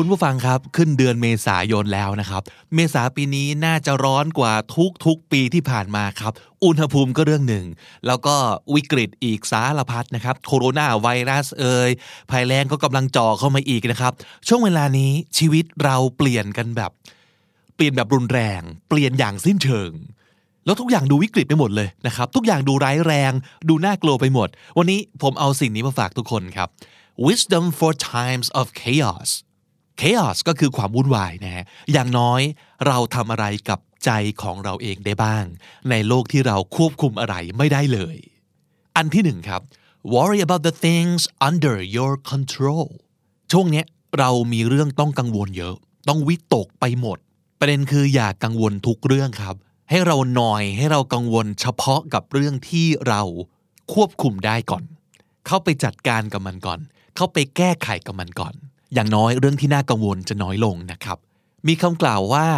คุณผู้ฟังครับขึ้นเดือนเมษายนแล้วนะครับ เมษาปีนี้น่าจะร้อนกว่าทุกทุกปีที่ผ่านมาครับ อุณหภูมิก็เรื่องหนึ่ง แล้วก็วิกฤตอีกสารพัดนะครับ โคโรนาไวรัสเอ่ยภัยแรงก็กำลังจ่อเข้ามาอีกนะครับ ช่วงเวลานี้ชีวิตเราเปลี่ยนกันแบบ เปลี่ยนแบบรุนแรง เปลี่ยนอย่างสิ้นเชิงแล้วทุกอย่างดูวิกฤตไปหมดเลยนะครับ ทุกอย่างดูร้ายแรง ดูน่ากลัวไปหมด วันนี้ผมเอาสิ่งนี้มาฝากทุกคนครับ wisdom for times of chaos chaos ก็คือความวุ่นวายนะฮะอย่างน้อยเราทำอะไรกับใจของเราเองได้บ้าง ในโลกที่เราควบคุมอะไรไม่ได้เลย อันที่หนึ่งครับ worry about the things under your control ช่วงเนี้ยเรามีเรื่องต้องกังวลเยอะ ต้องวิตกไปหมด ประเด็นคืออย่ากกังวลทุกเรื่องครับ ให้เราหน่อยให้เรากังวลเฉพาะกับเรื่องที่เราควบคุมได้ก่อน เข้าไปจัดการกับมันก่อน เข้าไปแก้ไขกับมันก่อน อย่างน้อยเรื่องที่น่ากังวลจะน้อยลงนะครับ มีคำกล่าวว่า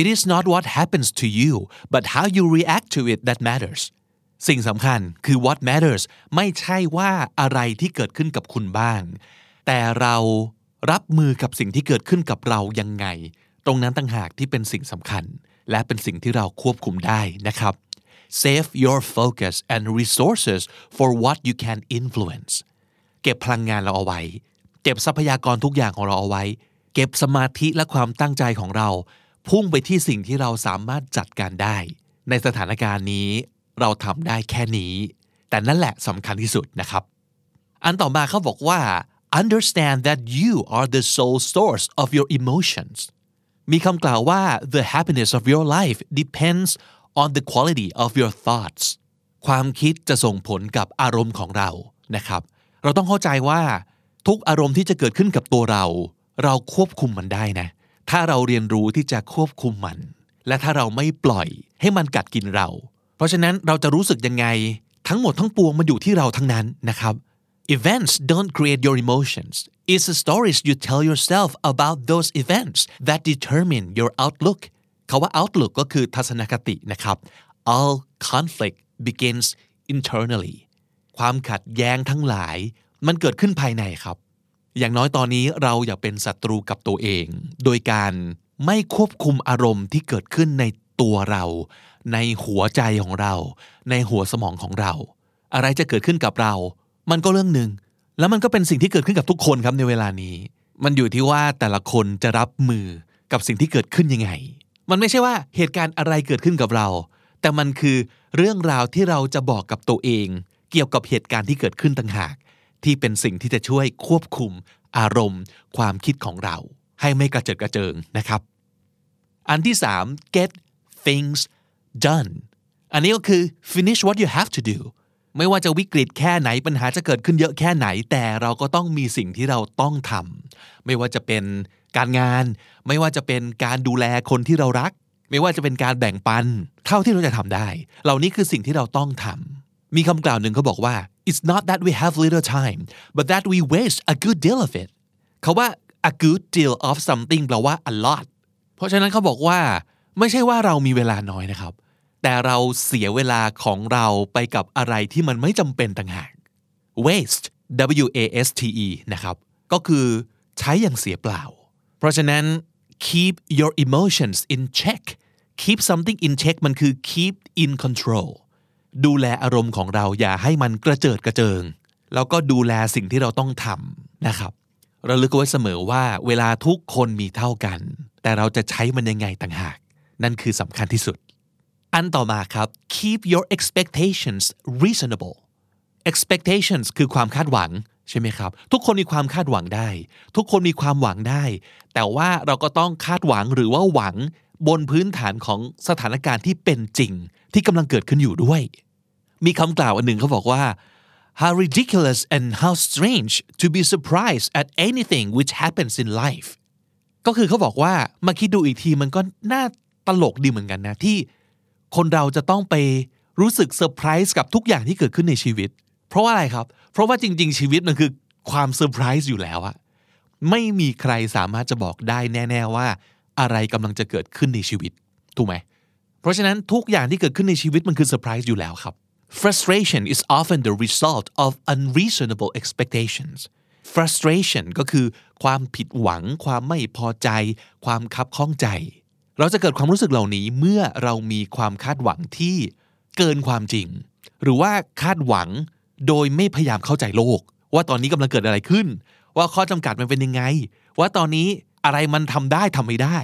it is not what happens to you but how you react to it that matters สิ่งสำคัญคือ what matters ไม่ใช่ว่าอะไรที่เกิดขึ้นกับคุณบ้าง แต่เรารับมือกับสิ่งที่เกิดขึ้นกับเรายังไง ตรงนั้นต่างหากที่เป็นสิ่งสำคัญ และเป็นสิ่งที่เราควบคุมได้นะครับ save your focus and resources for what you can influence เก็บพลังงานเราเอาไว้ เก็บทรัพยากรทุกอย่างของเราเอาไว้ เก็บสมาธิและความตั้งใจของเรา พุ่งไปที่สิ่งที่เราสามารถจัดการได้ ในสถานการณ์นี้เราทำได้แค่นี้ แต่นั่นแหละสำคัญที่สุดนะครับ อันต่อมาเขาบอกว่า understand that you are the sole source of your emotions มีคำกล่าวว่า the happiness of your life depends on the quality of your thoughts ความคิดจะส่งผลกับอารมณ์ของเรานะครับ เราต้องเข้าใจว่า ทุกอารมณ์ที่จะเกิดขึ้นกับตัวเรา เราควบคุมมันได้นะ ถ้าเราเรียนรู้ที่จะควบคุมมัน และถ้าเราไม่ปล่อยให้มันกัดกินเรา เพราะฉะนั้นเราจะรู้สึกยังไง ทั้งหมดทั้งปวงมันอยู่ที่เราทั้งนั้นนะครับ Events don't create your emotions. It's the stories you tell yourself about those events that determine your outlook. คาว่า outlook ก็คือทัศนคตินะครับ All conflict begins internally. ความขัดแย้งทั้งหลาย มันเกิดขึ้นภายในครับ อย่างน้อยตอนนี้เราอย่าเป็นศัตรูกับตัวเอง โดยการไม่ควบคุมอารมณ์ที่เกิดขึ้นในตัวเรา ในหัวใจของเรา ในหัวสมองของเรา อะไรจะเกิดขึ้นกับเรา มันก็เรื่องหนึ่งแล้วมันก็เป็นสิ่งที่เกิดขึ้นกับทุกคนครับในเวลานี้ มันอยู่ที่ว่าแต่ละคนจะรับมือกับสิ่งที่เกิดขึ้นยังไง มันไม่ใช่ว่าเหตุการณ์อะไรเกิดขึ้นกับเรา แต่มันคือเรื่องราวที่เราจะบอกกับตัวเอง เกี่ยวกับเหตุการณ์ที่เกิดขึ้นต่างหาก ที่เป็นสิ่งที่จะช่วยควบคุมอารมณ์ ความคิดของเรา ให้ไม่กระเจิดกระเจิงนะครับ อันที่สาม get things done อันนี้ก็คือ finish what you have to do ไม่ว่าจะวิกฤตแค่ไหนปัญหาจะเกิดขึ้นเยอะแค่ไหน แต่เราก็ต้องมีสิ่งที่เราต้องทำไม่ว่าจะเป็นการงาน ไม่ว่าจะเป็นการดูแลคนที่เรารัก ไม่ว่าจะเป็นการแบ่งปัน เท่าที่เราจะทำได้ เหล่านี้คือสิ่งที่เราต้องทำ มีคำกล่าวหนึ่งเขาบอกว่า it's not that we have little time but that we waste a good deal of it เขาว่า a good deal of something แปลว่า a lot เพราะฉะนั้นเขาบอกว่า ไม่ใช่ว่าเรามีเวลาน้อยนะครับ แต่เราเสียเวลาของเราไปกับอะไรที่มันไม่จำเป็นต่างหาก waste w a s t e นะครับ ก็คือใช้อย่างเสียเปล่า เพราะฉะนั้น keep your emotions in check keep something in check มันคือ keep in control ดูแลอารมณ์ของเราอย่าให้มันกระเจิดกระเจิง แล้วก็ดูแลสิ่งที่เราต้องทำนะครับเราลึกไว้เสมอว่าเวลาทุกคนมีเท่ากัน แต่เราจะใช้มันยังไงต่างหาก นั่นคือสำคัญที่สุด อันต่อมาครับ keep your expectations reasonable expectations คือความคาดหวังใช่ไหมครับ ทุกคนมีความคาดหวังได้ ทุกคนมีความหวังได้ แต่ว่าเราก็ต้องคาดหวังหรือว่าหวัง บนพื้นฐานของสถานการณ์ที่เป็นจริงที่กำลังเกิดขึ้นอยู่ด้วย มีคำกล่าวอันหนึ่งเขาบอกว่า how ridiculous and how strange to be surprised at anything which happens in life ก็คือเขาบอกว่ามาคิดดูอีกทีมันก็น่าตลกดีเหมือนกันนะที่คนเราจะต้องไปรู้สึกเซอร์ไพรส์กับทุกอย่างที่เกิดขึ้นในชีวิต เพราะว่าอะไรครับ เพราะว่าจริง ๆ ชีวิตมันคือความเซอร์ไพรส์อยู่แล้วอะไม่มีใครสามารถจะบอกได้แน่ ๆว่า อะไรกำลังจะเกิดขึ้นในชีวิต ถูกไหม เพราะฉะนั้นทุกอย่างที่เกิดขึ้นในชีวิตมันคือเซอร์ไพรส์อยู่แล้วครับ frustration is often the result of unreasonable expectations frustration ก็คือความผิดหวัง ความไม่พอใจ ความคับข้องใจ เราจะเกิดความรู้สึกเหล่านี้เมื่อเรามีความคาดหวังที่เกินความจริง หรือว่าคาดหวังโดยไม่พยายามเข้าใจโลก ว่าตอนนี้กำลังเกิดอะไรขึ้น ว่าข้อจำกัดมันเป็นยังไง ว่าตอนนี้ อะไรมันทำได้ทำไม่ได้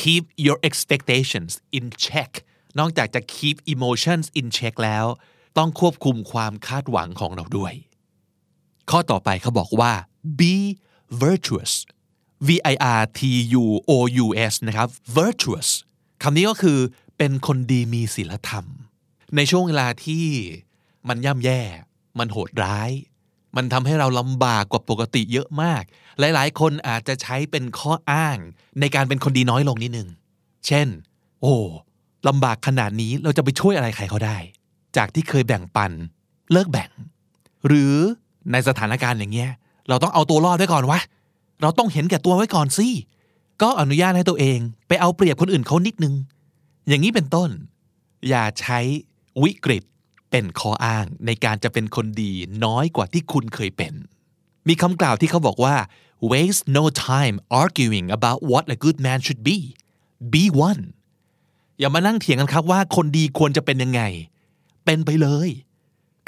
keep your expectations in check นอกจากจะ keep emotions in check แล้ว ต้องควบคุมความคาดหวังของเราด้วย ข้อต่อไปเขาบอกว่า be virtuous v i r t u o u s นะครับ virtuous คำนี้ก็คือเป็นคนดีมีศีลธรรม ในช่วงเวลาที่มันย่ำแย่ มันโหดร้าย มันทำให้เราลำบากกว่าปกติเยอะมาก หลายๆ คนอาจจะใช้เป็นข้ออ้าง ในการเป็นคนดีน้อยลงนิดนึง เช่น โอ้ลำบากขนาดนี้เราจะไปช่วยอะไรใครเขาได้ จากที่เคยแบ่งปัน เลิกแบ่ง หรือในสถานการณ์อย่างเงี้ย เราต้องเอาตัวรอดไว้ก่อนวะ เราต้องเห็นแก่ตัวไว้ก่อนสิ ก็อนุญาตให้ตัวเองไปเอาเปรียบคนอื่นเขานิดนึง อย่างนี้เป็นต้น อย่าใช้วิกฤต เป็นข้ออ้างในการจะเป็นคนดีน้อยกว่าที่คุณเคยเป็น มีคำกล่าวที่เขาบอกว่า waste no time arguing about what a good man should be be one อย่ามานั่งเถียงกันครับว่าคนดีควรจะเป็นยังไง เป็นไปเลย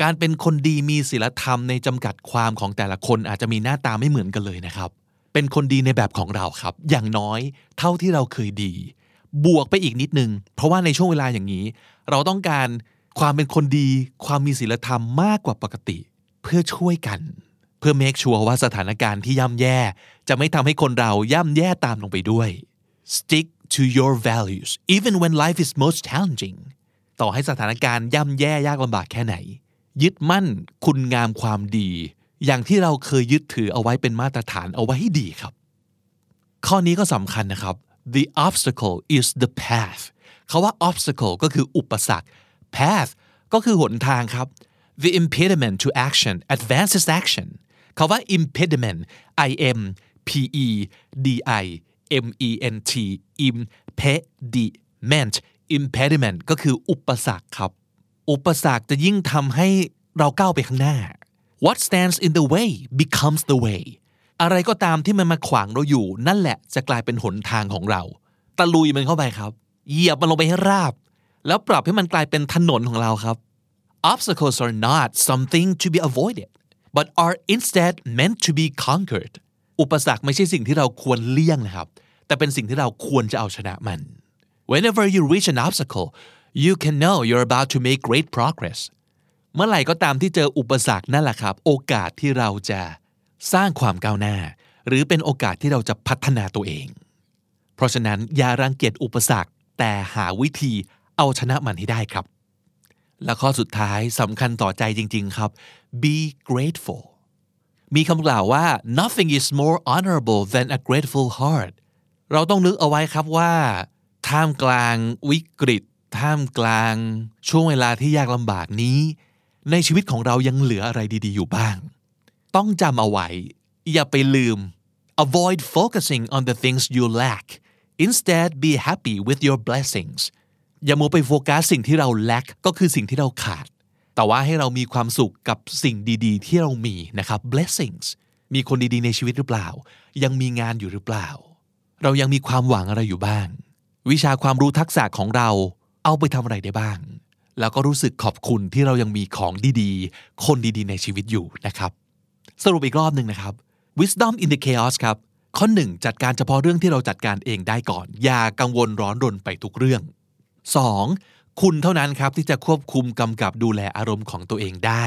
การเป็นคนดีมีศีลธรรมในจำกัดความของแต่ละคนอาจจะมีหน้าตาไม่เหมือนกันเลยนะครับ เป็นคนดีในแบบของเราครับ อย่างน้อยเท่าที่เราเคยดี บวกไปอีกนิดนึง เพราะว่าในช่วงเวลาอย่างนี้ เราต้องการ ความเป็นคนดี ความมีศีลธรรมมากกว่าปกติ เพื่อช่วยกัน เพื่อเมคชัวร์ว่าสถานการณ์ที่ย่ำแย่ จะไม่ทำให้คนเราย่ำแย่ตามลงไปด้วย stick to your values even when life is most challenging ต่อให้สถานการณ์ย่ำแย่ยากลำบากแค่ไหน ยึดมั่นคุณงามความดี อย่างที่เราเคยยึดถือเอาไว้เป็นมาตรฐานเอาไว้ให้ดีครับ ข้อนี้ก็สำคัญนะครับ the obstacle is the path เขาว่า obstacle ก็คืออุปสรรค path ก็คือหนทางครับ the impediment to action advances action เขาว่า impediment i m p e d i m e n t impediment impediment ก็คืออุปสรรคครับ อุปสรรคจะยิ่งทำให้เราก้าวไปข้างหน้า what stands in the way becomes the way อะไรก็ตามที่มันมาขวางเราอยู่ นั่นแหละจะกลายเป็นหนทางของเรา ตะลุยมันเข้าไปครับ เหยียบมันลงไปให้ราบ แล้วปรับให้มันกลายเป็นถนนของเราครับ obstacles are not something to be avoided but are instead meant to be conquered อุปสรรคไม่ใช่สิ่งที่เราควรเลี่ยงนะครับ แต่เป็นสิ่งที่เราควรจะเอาชนะมัน whenever you reach an obstacle you can know you're about to make great progress เมื่อไหร่ก็ตามที่เจออุปสรรคนั่นแหละครับ โอกาสที่เราจะสร้างความก้าวหน้า หรือเป็นโอกาสที่เราจะพัฒนาตัวเอง เพราะฉะนั้นอย่ารังเกียจอุปสรรคแต่หาวิธี เอาชนะมันให้ได้ครับ และข้อสุดท้ายสำคัญต่อใจจริง ๆ ครับ be grateful มีคำกล่าวว่า nothing is more honorable than a grateful heart เราต้องนึกเอาไว้ครับว่า ท่ามกลางวิกฤต ท่ามกลางช่วงเวลาที่ยากลำบากนี้ ในชีวิตของเรายังเหลืออะไรดี ๆ อยู่บ้าง ต้องจำเอาไว้ อย่าไปลืม avoid focusing on the things you lack instead be happy with your blessings อย่ามัวไปโฟกัสสิ่งที่เรา lack ก็คือสิ่งที่เราขาด แต่ว่าให้เรามีความสุขกับสิ่งดีๆ ที่เรามีนะครับ blessings มีคนดีๆ ในชีวิตหรือเปล่า ยังมีงานอยู่หรือเปล่า เรายังมีความหวังอะไรอยู่บ้าง วิชาความรู้ทักษะของเราเอาไปทำอะไรได้บ้าง แล้วก็รู้สึกขอบคุณที่เรายังมีของดีๆ คนดีๆ ในชีวิตอยู่นะครับ สรุปอีกรอบหนึ่งนะครับ wisdom in the chaos ครับข้อหนึ่งจัดการเฉพาะเรื่องที่เราจัดการเองได้ก่อน อย่ากังวลร้อนรนไปทุกเรื่อง 2. คุณเท่านั้นครับที่จะควบคุมกำกับดูแลอารมณ์ของตัวเองได้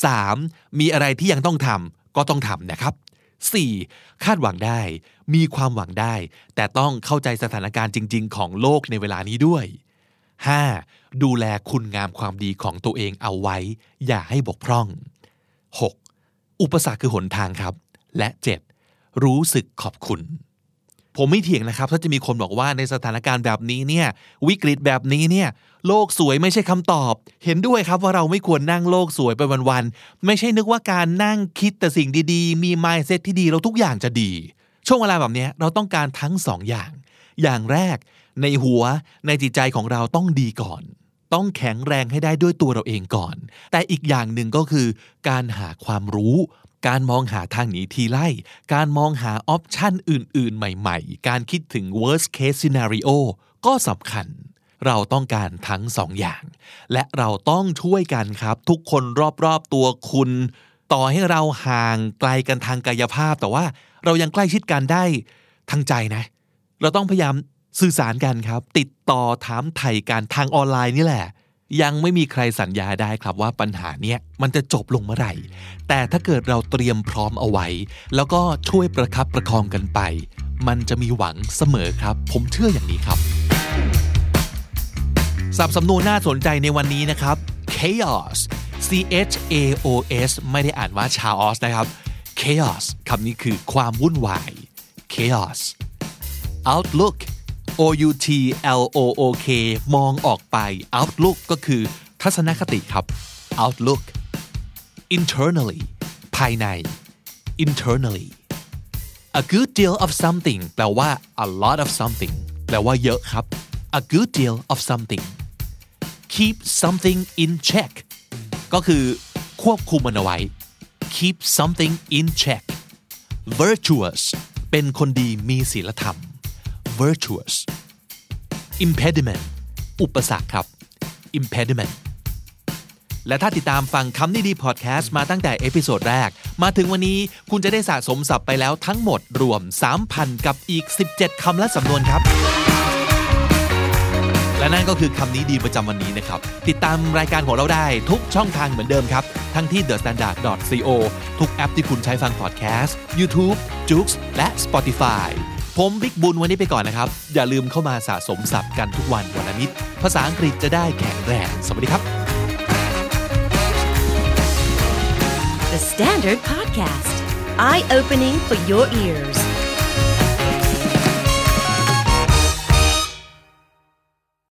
3. มีอะไรที่ยังต้องทำก็ต้องทำนะครับ 4. คาดหวังได้ มีความหวังได้ แต่ต้องเข้าใจสถานการณ์จริง ๆ ของโลกในเวลานี้ด้วย 5. ดูแลคุณงามความดีของตัวเองเอาไว้ อย่าให้บกพร่อง 6. อุปสรรคคือหนทางครับ และ 7. รู้สึกขอบคุณ ผมไม่เถียงนะครับ ถ้าจะมีคนบอกว่าในสถานการณ์แบบนี้เนี่ยวิกฤตแบบนี้เนี่ยโลกสวยไม่ใช่คำตอบ เห็นด้วยครับว่าเราไม่ควรนั่งโลกสวยไปวันๆไม่ใช่นึกว่าการนั่งคิดแต่สิ่งดีๆ มี mindset ที่ดีเราทุกอย่างจะดี ช่วงเวลาแบบนี้เราต้องการทั้งสองอย่าง อย่างแรก ในหัวในจิตใจของเราต้องดีก่อนต้องแข็งแรงให้ได้ด้วยตัวเราเองก่อน แต่อีกอย่างหนึ่งก็คือ การหาความรู้ การมองหาทางหนีทีไล่ การมองหาออปชันอื่น ๆ ใหม่ ๆ การคิดถึง worst case scenario ก็สำคัญ เราต้องการทั้งสองอย่าง และเราต้องช่วยกันครับ ทุกคนรอบ ๆ ตัวคุณ ต่อให้เราห่างไกลกันทางกายภาพ แต่ว่าเรายังใกล้ชิดกันได้ทางใจนะ เราต้องพยายามสื่อสารกันครับ ติดต่อถามไถ่กันทางออนไลน์นี่แหละ ยังไม่มีใครสัญญาได้ครับว่าปัญหาเนี้ยมันจะจบลงเมื่อไหร่ แต่ถ้าเกิดเราเตรียมพร้อมเอาไว้ แล้วก็ช่วยประคับประคองกันไป มันจะมีหวังเสมอครับ ผมเชื่ออย่างนี้ครับสับสำนวนน่าสนใจในวันนี้นะครับ chaos c h a o s ไม่ได้อ่านว่า chaos นะครับ chaos คำนี้คือความวุ่นวาย chaos outlook o u t l o o k มองออกไป outlook ก็คือทัศนคติครับ outlook internally ภายใน internally a good deal of something แปลว่า a lot of something แปลว่าเยอะครับ a good deal of something keep something in check ก็คือควบคุมมันเอาไว้ keep something in check virtuous เป็นคนดีมีศีลธรรม virtuous impediment อุปสรรคครับ impediment และถ้าติดตามฟังคำนี้ดีพอดแคสต์มาตั้งแต่ episode แรก มาถึงวันนี้คุณจะได้สะสมศัพท์ไปแล้วทั้งหมดรวม 3,000 กับอีก 17 คำและสำนวนครับ และนั่นก็คือคำนี้ดีประจำวันนี้นะครับ ติดตามรายการของเราได้ทุกช่องทางเหมือนเดิมครับ ทั้งที่ thestandard.co ทุกแอปที่คุณใช้ฟังพอดแคสต์ YouTube, j o o x และ Spotify ผมบิ๊กบุญวันนี้ไปก่อนนะครับ อย่าลืมเข้ามาสะสมศัพท์กันทุกวันวันละนิด ภาษาอังกฤษจะได้แข็งแรง สวัสดีครับ The Standard Podcast, eye opening for your ears.